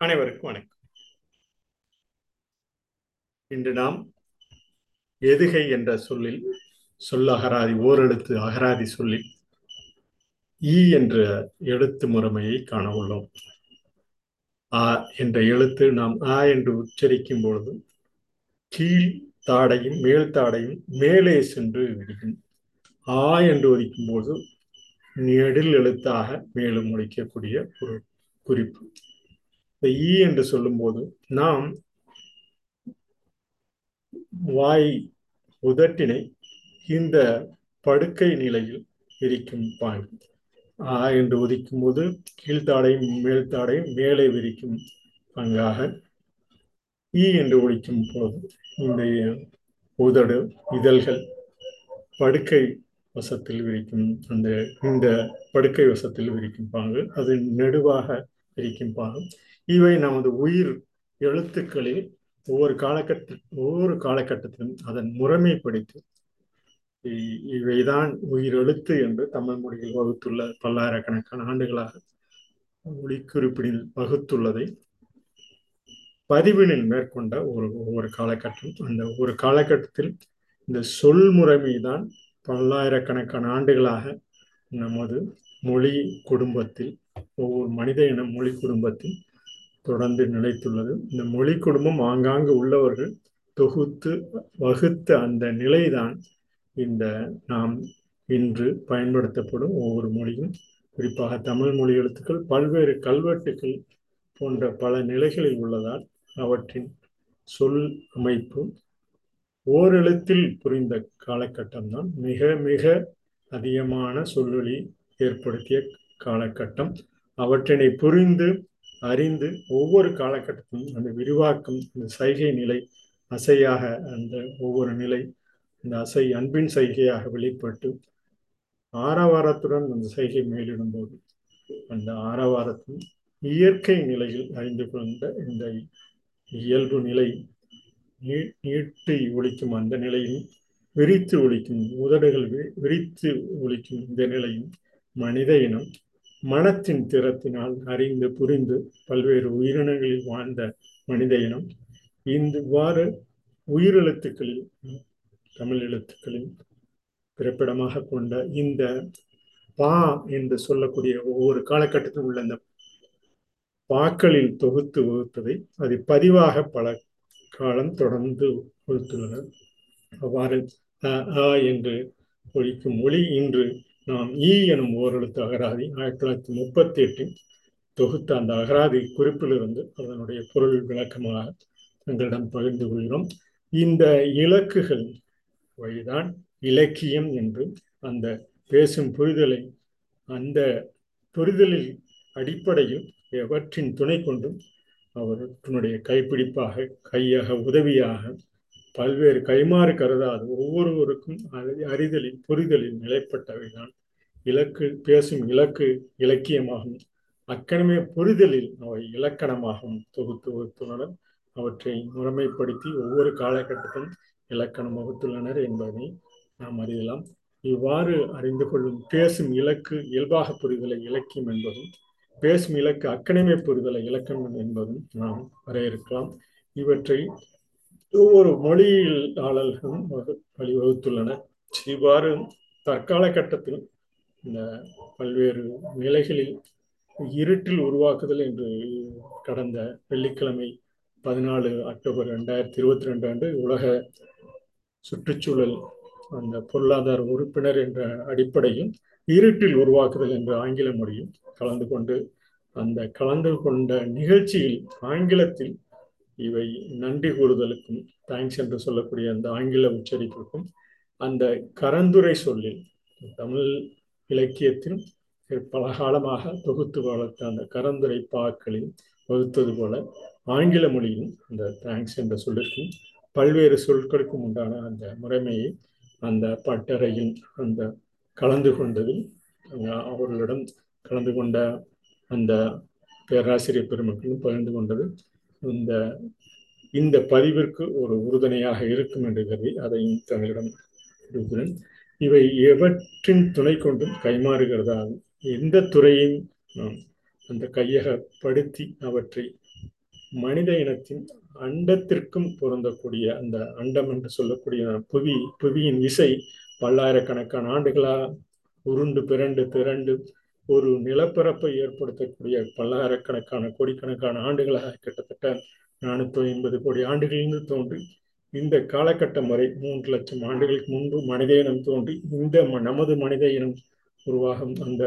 அனைவருக்கும் வணக்கம். இன்று நாம் எதுகை என்ற சொல்லில் சொல் அகராதி ஓரெழுத்து அகராதி சொல்லில் ஈ என்ற எழுத்து முறைமையை காண உள்ளோம் ஆ என்ற எழுத்து நாம் ஆ என்று உச்சரிக்கும் பொழுது கீழ் தாடையும் மேல் தாடையும் மேலே சென்று விடுகும் ஆ என்று ஒதிக்கும் போது நெடில் எழுத்தாக மேலும் முடிக்கக்கூடிய ஒரு குறிப்பு. இந்த ஈ என்று சொல்லும்போது நாம் வாய் உதட்டினை இந்த படுக்கை நிலையில் விரிக்கும் பாங்கு ஆ என்று உதிக்கும் போது கீழ்த்தாடையும் மேல்தாடையும் மேலே விரிக்கும் பங்காக ஈ e என்று ஒழிக்கும் போது இந்த உதடு இதழ்கள் படுக்கை வசத்தில் விரிக்கும் அந்த இந்த படுக்கை வசத்தில் விரிக்கும் பாங்கு அது நெடுவாக விரிக்கும் பாங்கு. இவை நமது உயிர் எழுத்துக்களில் ஒவ்வொரு காலகட்ட ஒவ்வொரு காலகட்டத்திலும் அதன் முறைமை படித்து இவைதான் உயிர் எழுத்து என்று தமிழ் மொழியில் வகுத்துள்ள பல்லாயிரக்கணக்கான ஆண்டுகளாக மொழி குறிப்பிடில் வகுத்துள்ளதை பதிவினில் மேற்கொண்ட ஒரு ஒவ்வொரு காலகட்டம். அந்த ஒரு காலகட்டத்தில் இந்த சொல் முறைமை தான் பல்லாயிரக்கணக்கான ஆண்டுகளாக நமது மொழி குடும்பத்தில் ஒவ்வொரு மனித இன மொழி குடும்பத்தில் தொடர்ந்து நிலைத்துள்ளது. இந்த மொழி குடும்பம் ஆங்காங்கு உள்ளவர்கள் தொகுத்து வகுத்த அந்த நிலைதான் இந்த நாம் இன்று பயன்படுத்தப்படும் ஒவ்வொரு மொழியும். குறிப்பாக தமிழ் மொழி எழுத்துக்கள் பல்வேறு கல்வெட்டுகள் போன்ற பல நிலைகளில் உள்ளதால் அவற்றின் சொல் அமைப்பு ஓரெழுத்தில் புரிந்த காலகட்டம்தான். மிக மிக அதிகமான சொல்லொலி ஏற்படுத்திய காலகட்டம். அவற்றினை புரிந்து அறிந்து ஒவ்வொரு காலகட்டத்திலும் அந்த விரிவாக்கம் அந்த சைகை நிலை அசையாக அந்த ஒவ்வொரு நிலை அந்த அசை அன்பின் சைகையாக வெளிப்பட்டு ஆரவாரத்துடன் அந்த சைகை மேலிடும்போது அந்த ஆரவாரத்தின் இயற்கை நிலையில் அறிந்து கொண்ட இந்த இயல்பு நிலை நீட்டி ஒழிக்கும் அந்த நிலையும் விரித்து ஒழிக்கும் உதடுகள் விரித்து ஒழிக்கும் இந்த நிலையும் மனித இனம் மனத்தின் திறத்தினால் அறிந்து புரிந்து பல்வேறு உயிரினங்களில் வாழ்ந்த மனித இனம் இவ்வாறு உயிரெழுத்துக்களில் தமிழ் எழுத்துக்களில் பிறப்பிடமாக கொண்ட இந்த பா என்று சொல்லக்கூடிய ஒவ்வொரு காலகட்டத்தில் உள்ள அந்த பாக்களில் தொகுத்து வகுத்ததை அது பதிவாக பல காலம் தொடர்ந்து வகுத்துள்ளனர். அவ்வாறு அ என்று ஒழிக்கும் மொழி இன்று நாம் ஈ எனும் ஓரெழுத்து அகராதி ஆயிரத்தி தொள்ளாயிரத்தி முப்பத்தி எட்டில் தொகுத்த அந்த அகராதி குறிப்பிலிருந்து அதனுடைய பொருள் விளக்கமாக எங்களிடம் பகிர்ந்து கொள்கிறோம். இந்த இலக்குகள் வழிதான் இலக்கியம் என்று அந்த பேசும் புரிதலை அந்த புரிதலில் அடிப்படையில் எவற்றின் துணை கொண்டும் அவற்றினுடைய கைப்பிடிப்பாக கையாக உதவியாக பல்வேறு கைமாறு கருதாது. ஒவ்வொருவருக்கும் அறிதலில் புரிதலில் நிலைப்பட்டவைதான். இலக்கு பேசும் இலக்கு இலக்கியமாகும். அக்கணமே புரிதலில் அவை இலக்கணமாகவும் தொகுத்து வகுத்துள்ளனர். அவற்றை முறைமைப்படுத்தி ஒவ்வொரு காலகட்டத்திலும் இலக்கணம் வகுத்துள்ளனர் என்பதை நாம் அறியலாம். இவ்வாறு அறிந்து கொள்ளும் பேசும் இலக்கு இயல்பாக புரிதலை இலக்கியம் என்பதும் பேசும் இலக்கு அக்கணிமை புரிதலை இலக்கணம் என்பதும் நாம் வரையறுக்கலாம். இவற்றை ஒவ்வொரு மொழியியலாளர்களும் வழிவகுத்துள்ளன. இவ்வாறு தற்கால கட்டத்தில் இந்த பல்வேறு நிலைகளில் இருட்டில் உருவாக்குதல் என்று கடந்த வெள்ளிக்கிழமை பதினாலு அக்டோபர் ரெண்டாயிரத்தி இருபத்தி ரெண்டு அன்று உலக சுற்றுச்சூழல் அந்த பொருளாதார உறுப்பினர் என்ற அடிப்படையில் இருட்டில் உருவாக்குதல் என்ற ஆங்கில மொழியும் கலந்து கொண்டு அந்த கலந்து கொண்ட நிகழ்ச்சியில் ஆங்கிலத்தில் இவை நன்றி கூறுதலுக்கும் தேங்க்ஸ் என்று சொல்லக்கூடிய அந்த ஆங்கில உச்சரிப்புக்கும் அந்த கரந்துரை சொல்லில் தமிழ் இலக்கியத்தில் பல காலமாக தொகுத்து வளர்த்த அந்த கரந்துரை பாக்களில் வகுத்தது போல ஆங்கில மொழியும் அந்த தேங்க்ஸ் என்ற சொல்லிற்கும் பல்வேறு சொற்களுக்கும் உண்டான அந்த முறைமையை அந்த பட்டறையில் அந்த கலந்து கொண்டதில் அவர்களிடம் கலந்து கொண்ட அந்த பேராசிரியர் பெருமக்களும் பகிர்ந்து கொண்டது இந்த இந்த பதிவிற்கு ஒரு உறுதுணையாக இருக்கும் என்று கருதி அதையும் தங்களிடம் இருக்கிறேன் இவை எவற்றின் துணை கொண்டும் கைமாறுகிறதாகும் எந்த துறையும் நாம் அந்த கையகப்படுத்தி அவற்றை மனித இனத்தின் அண்டத்திற்கும் பொருந்தக்கூடிய அந்த அண்டம் என்று சொல்லக்கூடிய புவி புவியின் விசை பல்லாயிரக்கணக்கான ஆண்டுகளாக உருண்டு பிறண்டு திரண்டு ஒரு நிலப்பரப்பை ஏற்படுத்தக்கூடிய பல்லாயிரக்கணக்கான கோடிக்கணக்கான ஆண்டுகளாக கிட்டத்தட்ட நானூற்றி ஐம்பது கோடி ஆண்டுகளிலிருந்து தோன்றி இந்த காலகட்டம் வரை மூன்று லட்சம் ஆண்டுகளுக்கு முன்பு மனித இனம் தோன்றி இந்த நமது மனித இனம் உருவாகும் அந்த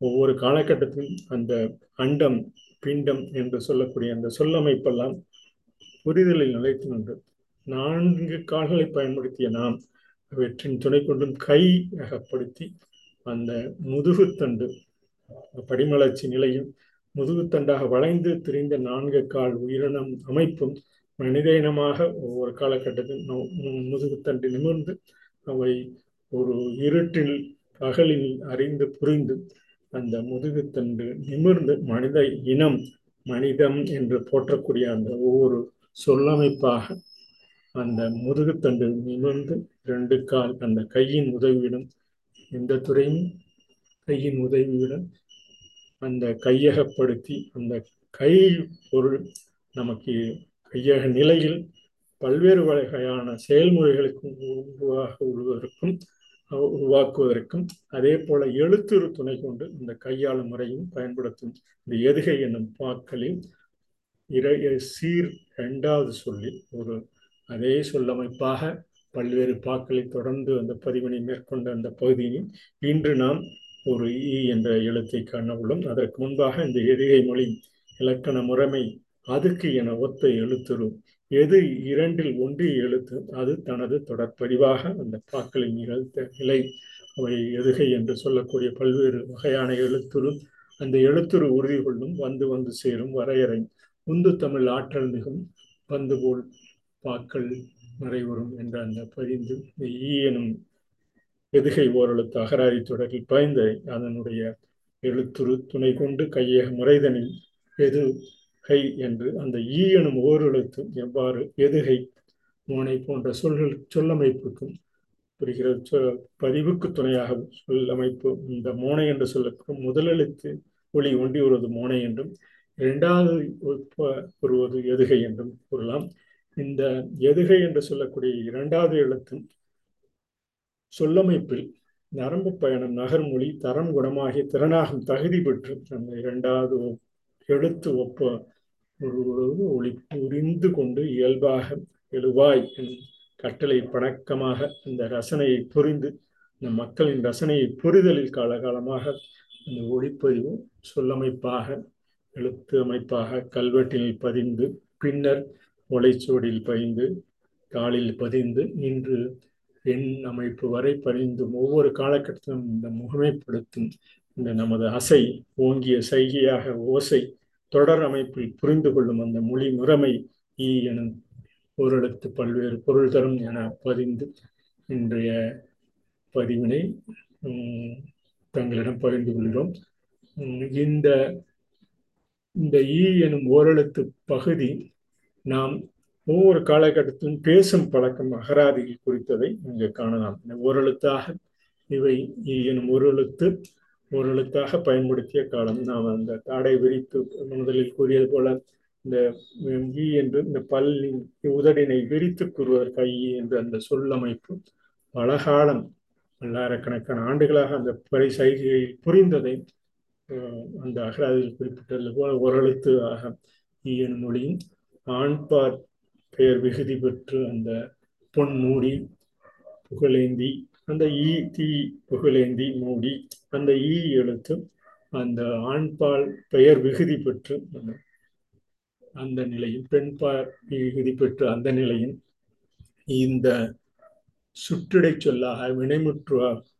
ஒவ்வொரு காலகட்டத்திலும் அந்த அண்டம் பிண்டம் என்று சொல்லக்கூடிய அந்த சொல்லமைப்பெல்லாம் புரிதலில் நிலைத்து நின்று நான்கு கால்களை பயன்படுத்திய நாம் அவற்றின் துணை கொண்டும் கை அகப்படுத்தி அந்த முதுகுத்தண்டு படிமலர்ச்சி நிலையும் முதுகுத்தண்டாக வளைந்து திரிந்த நான்கு கால் உயிரினம் அமைப்பும் மனித இனமாக ஒவ்வொரு காலகட்டத்தில் முதுகுத்தண்டு நிமிர்ந்து அவை ஒரு இருட்டில் பகலில் அறிந்து புரிந்து அந்த முதுகுத்தண்டு நிமிர்ந்து மனித இனம் மனிதம் என்று போற்றக்கூடிய அந்த ஒவ்வொரு சொல்லமைப்பாக அந்த முதுகுத்தண்டு நிமிர்ந்து இரண்டு கால் அந்த கையின் உதவியுடன் எந்த துறையும் கையின் உதவியுடன் அந்த கையகப்படுத்தி அந்த கை பொருள் நமக்கு கையக நிலையில் பல்வேறு வகையான செயல்முறைகளுக்கும் உருவாக உள்வதற்கும் உருவாக்குவதற்கும் அதே போல எழுத்துரு துணை கொண்டு இந்த கையாளும் முறையும் பயன்படுத்தும். இந்த எதுகை என்னும் பாக்களில் இர சீர் இரண்டாவது சொல்லில் ஒரு அதே சொல்லமைப்பாக பல்வேறு பாக்களை தொடர்ந்து அந்த பதிவினை மேற்கொண்ட அந்த பகுதியில் இன்று நாம் ஒரு ஈ என்ற எழுத்தை காண உள்ளோம். அதற்கு முன்பாக இந்த எதுகை மொழி இலக்கண முறைமை அதுக்கு என ஒத்த எழுத்துரு. எது இரண்டில் ஒன்றிய எழுத்து அது தனது தொடர்பதிவாக அந்த பாக்களின் நிகழ்த்த நிலை. அவை எதுகை என்று சொல்லக்கூடிய பல்வேறு வகையான எழுத்துரு. அந்த எழுத்துரு உறுதி கொள்ளும் வந்து வந்து சேரும் வரையறை. உந்து தமிழ் ஆற்றல் மிகும் பந்து போல் பாக்கள் நிறைவரும் என்ற அந்த பதிந்து ஈ எனும் எதுகை ஓரெழுத்து அகராதி தொடரில் பயந்த அதனுடைய எழுத்துரு துணை கொண்டு கையக முறைதனில் எது கை என்று அந்த ஈ எனும் ஓரெழுத்து எவ்வாறு எதுகை மோனை போன்ற சொல்கள் சொல்லமைப்புக்கும் சொ பதிவுக்கு துணையாக சொல்லமைப்பு இந்த மோனை என்று சொல்லப்படும் முதலெழுத்து ஒளி ஒன்றி வருவது மோனை என்றும் இரண்டாவது வருவது எதுகை என்றும் கூறலாம். இந்த எதுகை என்று சொல்லக்கூடிய இரண்டாவது எழுத்தின் சொல்லமைப்பில் நரம்பு பயணம் நகர்மொழி தரம் குணமாகிய திறனாகும் தகுதி பெற்று அந்த இரண்டாவது எழுத்து ஒப்ப ஒரு ஒளி புரிந்து கொண்டு இயல்பாக எழுவாய் கட்டளை பணக்கமாக இந்த ரசனையை புரிந்து இந்த மக்களின் ரசனையை புரிதலில் காலகாலமாக இந்த ஒளிப்பதிவு சொல்லமைப்பாக எழுத்து அமைப்பாக கல்வெட்டில் பதிந்து பின்னர் ஒலைச்சுவடியில் பதிந்து காலில் பதிந்து இன்று எண் அமைப்பு வரை பதிந்தும் ஒவ்வொரு காலகட்டத்திலும் இந்த முகமைப்படுத்தும் இந்த நமது அசை ஓங்கிய சைகையாக ஓசை தொடர் அமைப்பில் புரிந்து கொள்ளும் அந்த மொழி முறைமை ஈ எனும் ஓரெழுத்து பல்வேறு பொருள் தரும் என பதிந்து இன்றைய பதிவினை தங்களிடம் பகிர்ந்து கொள்கிறோம். இந்த இந்த ஈ எனும் ஓரெழுத்து பகுதி நாம் ஒவ்வொரு காலகட்டத்திலும் பேசும் பழக்கம் அகராதிகள் குறித்ததை இங்கு காணலாம். ஒரு ஓரெழுத்தாக இவை எனும் ஒரு எழுத்து ஒரு எழுத்தாக பயன்படுத்திய காலம். நாம் அந்த தாடை விரித்து முதலில் கூறியது போல இந்த ஈ என்று இந்த பல்லின் உதடினை விரித்து கூறுவதற்கு கை என்று அந்த சொல்லமைப்பு பல காலம் பல்லாயிரக்கணக்கான ஆண்டுகளாக அந்த படை சைகையை புரிந்ததை அந்த அகராதியில் குறிப்பிட்டது போல ஒரு எழுத்து ஆக ஈ எனும் மொழியின் ஆண்பார் பெயர் விகுதி பெற்று அந்த பொன் மூடி புகழேந்தி அந்த ஈ தீ புகழேந்தி மூடி அந்த ஈ எழுத்து அந்த ஆண்பால் பெயர் விகுதி பெற்று அந்த நிலையில் பெண்பால் விகுதி பெற்று அந்த நிலையில் இந்த சுற்றிடை சொல்லாக வினைமுற்று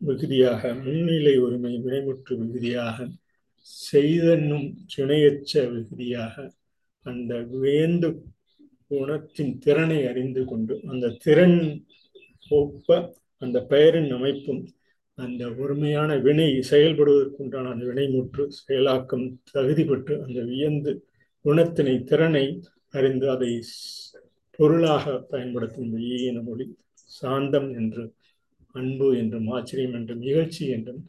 விகுதியாக முன்னிலை உரிமை வினைமுற்று விகுதியாக செய்தன்னும் சிணையச்ச விகுதியாக அந்த வேந்து குணத்தின் திறனை அறிந்து கொண்டு அந்த திறன் ஒப்ப அந்த பெயரின் அமைப்பும் அந்த ஒருமையான வினை செயல்படுவதற்குண்டான அந்த வினைமுற்று செயலாக்கம் தகுதி பெற்று அந்த வியந்து குணத்தினை திறனை அறிந்து அதை பொருளாக பயன்படுத்தும் இந்த ஈன மொழி சாந்தம் என்று அன்பு என்றும் ஆச்சரியம் என்றும் நிகழ்ச்சி என்றும்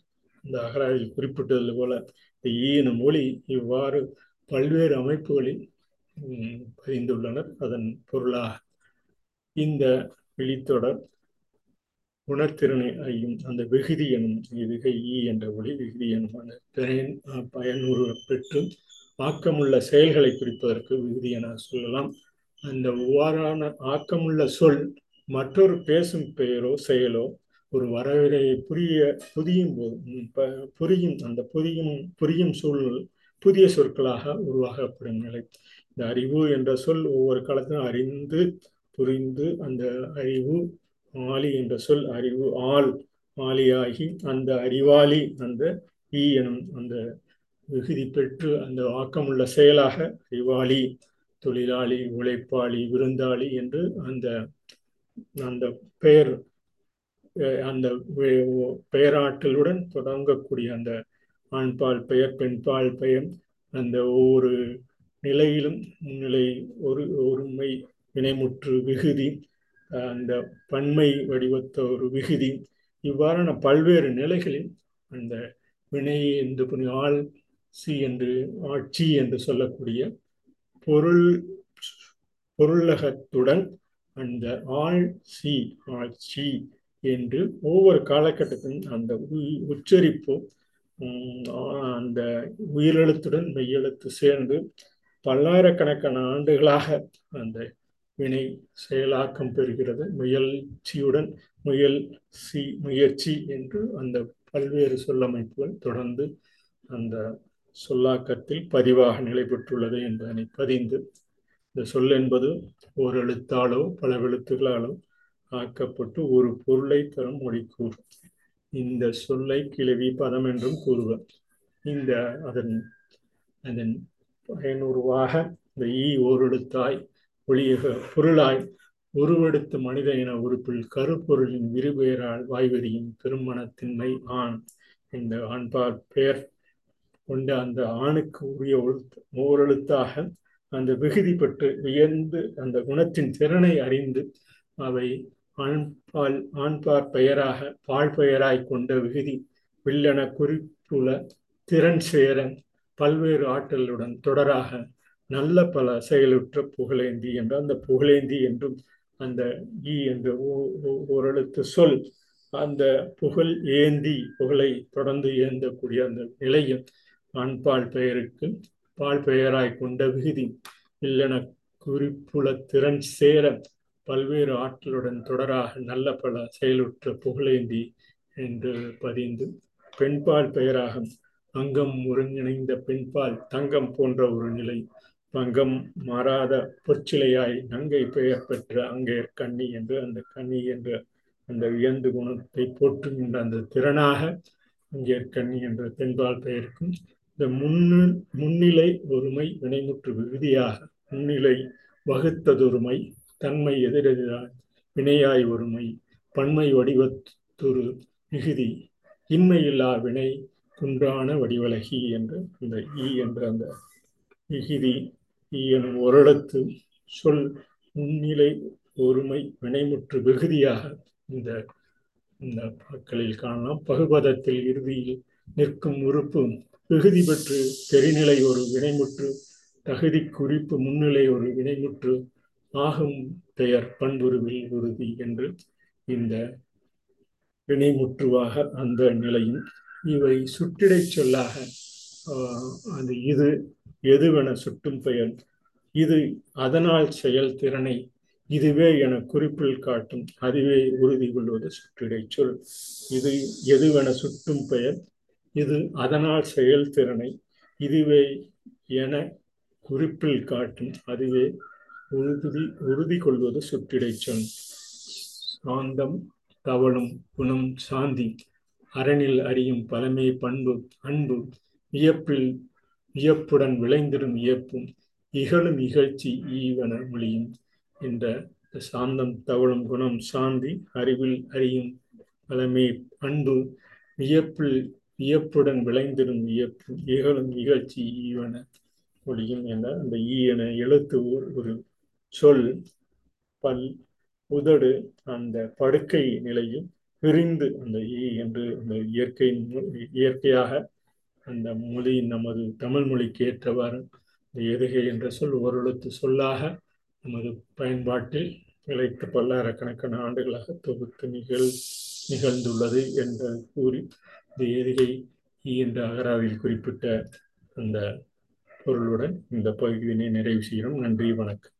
இந்த அகராதியில் குறிப்பிட்டது போல இந்த ஈன மொழி இவ்வாறு பல்வேறு அமைப்புகளில் பதிந்துள்ளனர் அதன் பொருளாக இந்த விழித்தொடர் உணர்திறனை ஐயும் அந்த விகுதி எனும் விகை ஈ என்ற ஒளி விகுதி எனும் அந்த பயன் பயனுறு பெற்று ஆக்கமுள்ள செயல்களை குறிப்பதற்கு விகுதி என சொல்லலாம். அந்த ஒவ்வாறான ஆக்கமுள்ள சொல் மற்றொரு பேசும் பெயரோ செயலோ ஒரு வரவிரையை புரிய புதியும் போது புரியும் அந்த புதியும் புரியும் சூழல் புதிய சொற்களாக உருவாகப்படும் நிலை. இந்த அறிவு என்ற சொல் ஒவ்வொரு காலத்திலும் அறிந்து புரிந்து அந்த அறிவு ஆலி என்ற சொல் அறிவு ஆள் ஆலியாகி அந்த அறிவாளி அந்த ஈ எனும் அந்த விகுதி பெற்று அந்த ஆக்கமுள்ள செயலாக அறிவாளி தொழிலாளி உழைப்பாளி விருந்தாளி என்று அந்த அந்த பெயர் அந்த பெயராற்றலுடன் தொடங்கக்கூடிய அந்த ஆண்பால் பெயர் பெண்பால் பெயர் அந்த ஒவ்வொரு நிலையிலும் முன்னிலை ஒரு ஒருமை வினைமுற்று விகுதி அந்த பன்மை வடிவத்த ஒரு விகுதி. இவ்வாறான பல்வேறு நிலைகளில் அந்த வினை என்று ஆள் சி என்று ஆட்சி என்று சொல்லக்கூடிய பொருள் பொருளகத்துடன் அந்த ஆள் சி ஆட்சி என்று ஒவ்வொரு காலகட்டத்திலும் அந்த உச்சரிப்பு அந்த உயிரெழுத்துடன் மெய்யெழுத்து சேர்ந்து பல்லாயிரக்கணக்கான ஆண்டுகளாக அந்த வினை செயலாக்கம் பெறுகிறது. முயற்சியுடன் முயல் சி முயற்சி என்று அந்த பல்வேறு சொல்லமைப்புகள் தொடர்ந்து அந்த சொல்லாக்கத்தில் பதிவாக நிலை பெற்றுள்ளது என்பதனை பதிந்து இந்த சொல் என்பது ஒரு எழுத்தாலோ பல எழுத்துகளாலோ ஆக்கப்பட்டு ஒரு பொருளை தரும் மொழி கூறும் இந்த சொல்லை கிளவி பதம் என்றும் கூறுவர். இந்த அதன் அதன் பயனுருவாக இந்த ஈ ஓரெழுத்தாய் ஒளியக பொருளாய் உருவெடுத்த மனித இன உறுப்பில் கருப்பொருளின் விருபெயரால் வாய்வெறியும் திருமணத்தின்மை ஆண் இந்த ஆண்பார் பெயர் கொண்ட அந்த ஆணுக்கு உரிய ஓரெழுத்தாக அந்த விகுதி பெற்று வியந்து அந்த குணத்தின் திறனை அறிந்து அவை ஆண்பால் ஆண்பார் பெயராக பால் பெயராய் கொண்ட விகுதி வில்லென குறிப்புல திறன் சேரன் பல்வேறு ஆற்றலுடன் தொடராக நல்ல பல செயலுற்ற புகழேந்தி என்ற அந்த புகழேந்தி என்றும் அந்த ஈ என்ற ஓரெழுத்து சொல் அந்த புகழ் ஏந்தி புகழை தொடர்ந்து ஏந்தக்கூடிய அந்த நிலையம் ஆண்பால் பெயருக்கு பால் பெயராய் கொண்ட விகுதி இல்லென குறிப்புல திறன் சேர பல்வேறு ஆற்றலுடன் தொடராக நல்ல பல செயலுற்ற புகழேந்தி என்று பதிந்து பெண்பால் பெயராக அங்கம் ஒருங்கிணைந்த பெண்பால் தங்கம் போன்ற ஒரு நிலை. பங்கம் மாறாத பொற்சிலையாய் நங்கை பெயர் பெற்ற அங்கே கண்ணி என்று அந்த கண்ணி என்ற அந்த வியந்து குணத்தை போற்றுகின்ற அந்த திறனாக அங்கே கண்ணி என்ற பெண்பால் பெயருக்கும் இந்த முன்னு முன்னிலை ஒருமை வினைமுற்று விகுதியாக முன்னிலை வகுத்ததொருமை தன்மை எதிரெதிராய் வினையாய் ஒருமை பன்மை வடிவத்துரு மிகுதி இன்மையில்லா வினை துன்றான வடிவலகி என்று அந்த ஈ என்ற அந்த மிகுதி ஈ எனும் ஒரிடத்து சொல் முன்னிலை ஒருமை வினைமுற்று விகுதியாக இந்த இந்த பாக்களில் காணலாம். பகுபதத்தில் இறுதியில் நிற்கும் உறுப்பு விகுதி பெற்று தெரிநிலை ஒரு வினைமுற்று தகுதி குறிப்பு முன்னிலை ஒரு வினைமுற்று ஆகும் பெயர் பண்புருவில் உறுதி என்று இந்த வினைமுற்றுவாக அந்த நிலையும் இவை சுட்டிடை சொல்லாக அந்த இது எதுவென சுட்டும் பெயர். இது அதனால் செயல்திறனை இதுவே என குறிப்பில் காட்டும். அதுவே உறுதி கொள்வது சுற்றிடை சொல். இது எதுவென சுட்டும் பெயர். இது அதனால் செயல்திறனை இதுவே என குறிப்பில் காட்டும். அதுவே உறுதி உறுதி கொள்வது சுற்றிடை சொல். சாந்தம் தவளும் குணம் சாந்தி. அரணில் அறியும் பழமை பண்பு அன்பு வியப்பில் வியப்புடன் விளைந்திடும் வியப்பும் இகழும் இகழ்ச்சி ஈவன மொழியும் என்ற சாந்தம் தவழும் குணம் சாந்தி அறிவில் அறியும் பழமை அன்பு வியப்பில் வியப்புடன் விளைந்திடும் வியப்பு இகழும் இகழ்ச்சி ஈவன மொழியும் என்ற அந்த ஈயன எழுத்து ஒரு சொல் பல் உதடு அந்த படுக்கை நிலையும் பிரிந்து அந்த ஈ என்று அந்த இயற்கையின் இயற்கையாக அந்த மொழி நமது தமிழ் மொழிக்கு ஏற்றவாறு இந்த எதுகை என்ற சொல் ஓரெழுத்து சொல்லாக நமது பயன்பாட்டில் இழைத்து பல்லாயிரக்கணக்கான ஆண்டுகளாக தொகுத்து நிகழ் நிகழ்ந்துள்ளது என்று கூறி இந்த எதுகை என்ற அகராவில் குறிப்பிட்ட அந்த பொருளுடன் இந்த பகுதியினை நிறைவு செய்கிறோம். நன்றி வணக்கம்.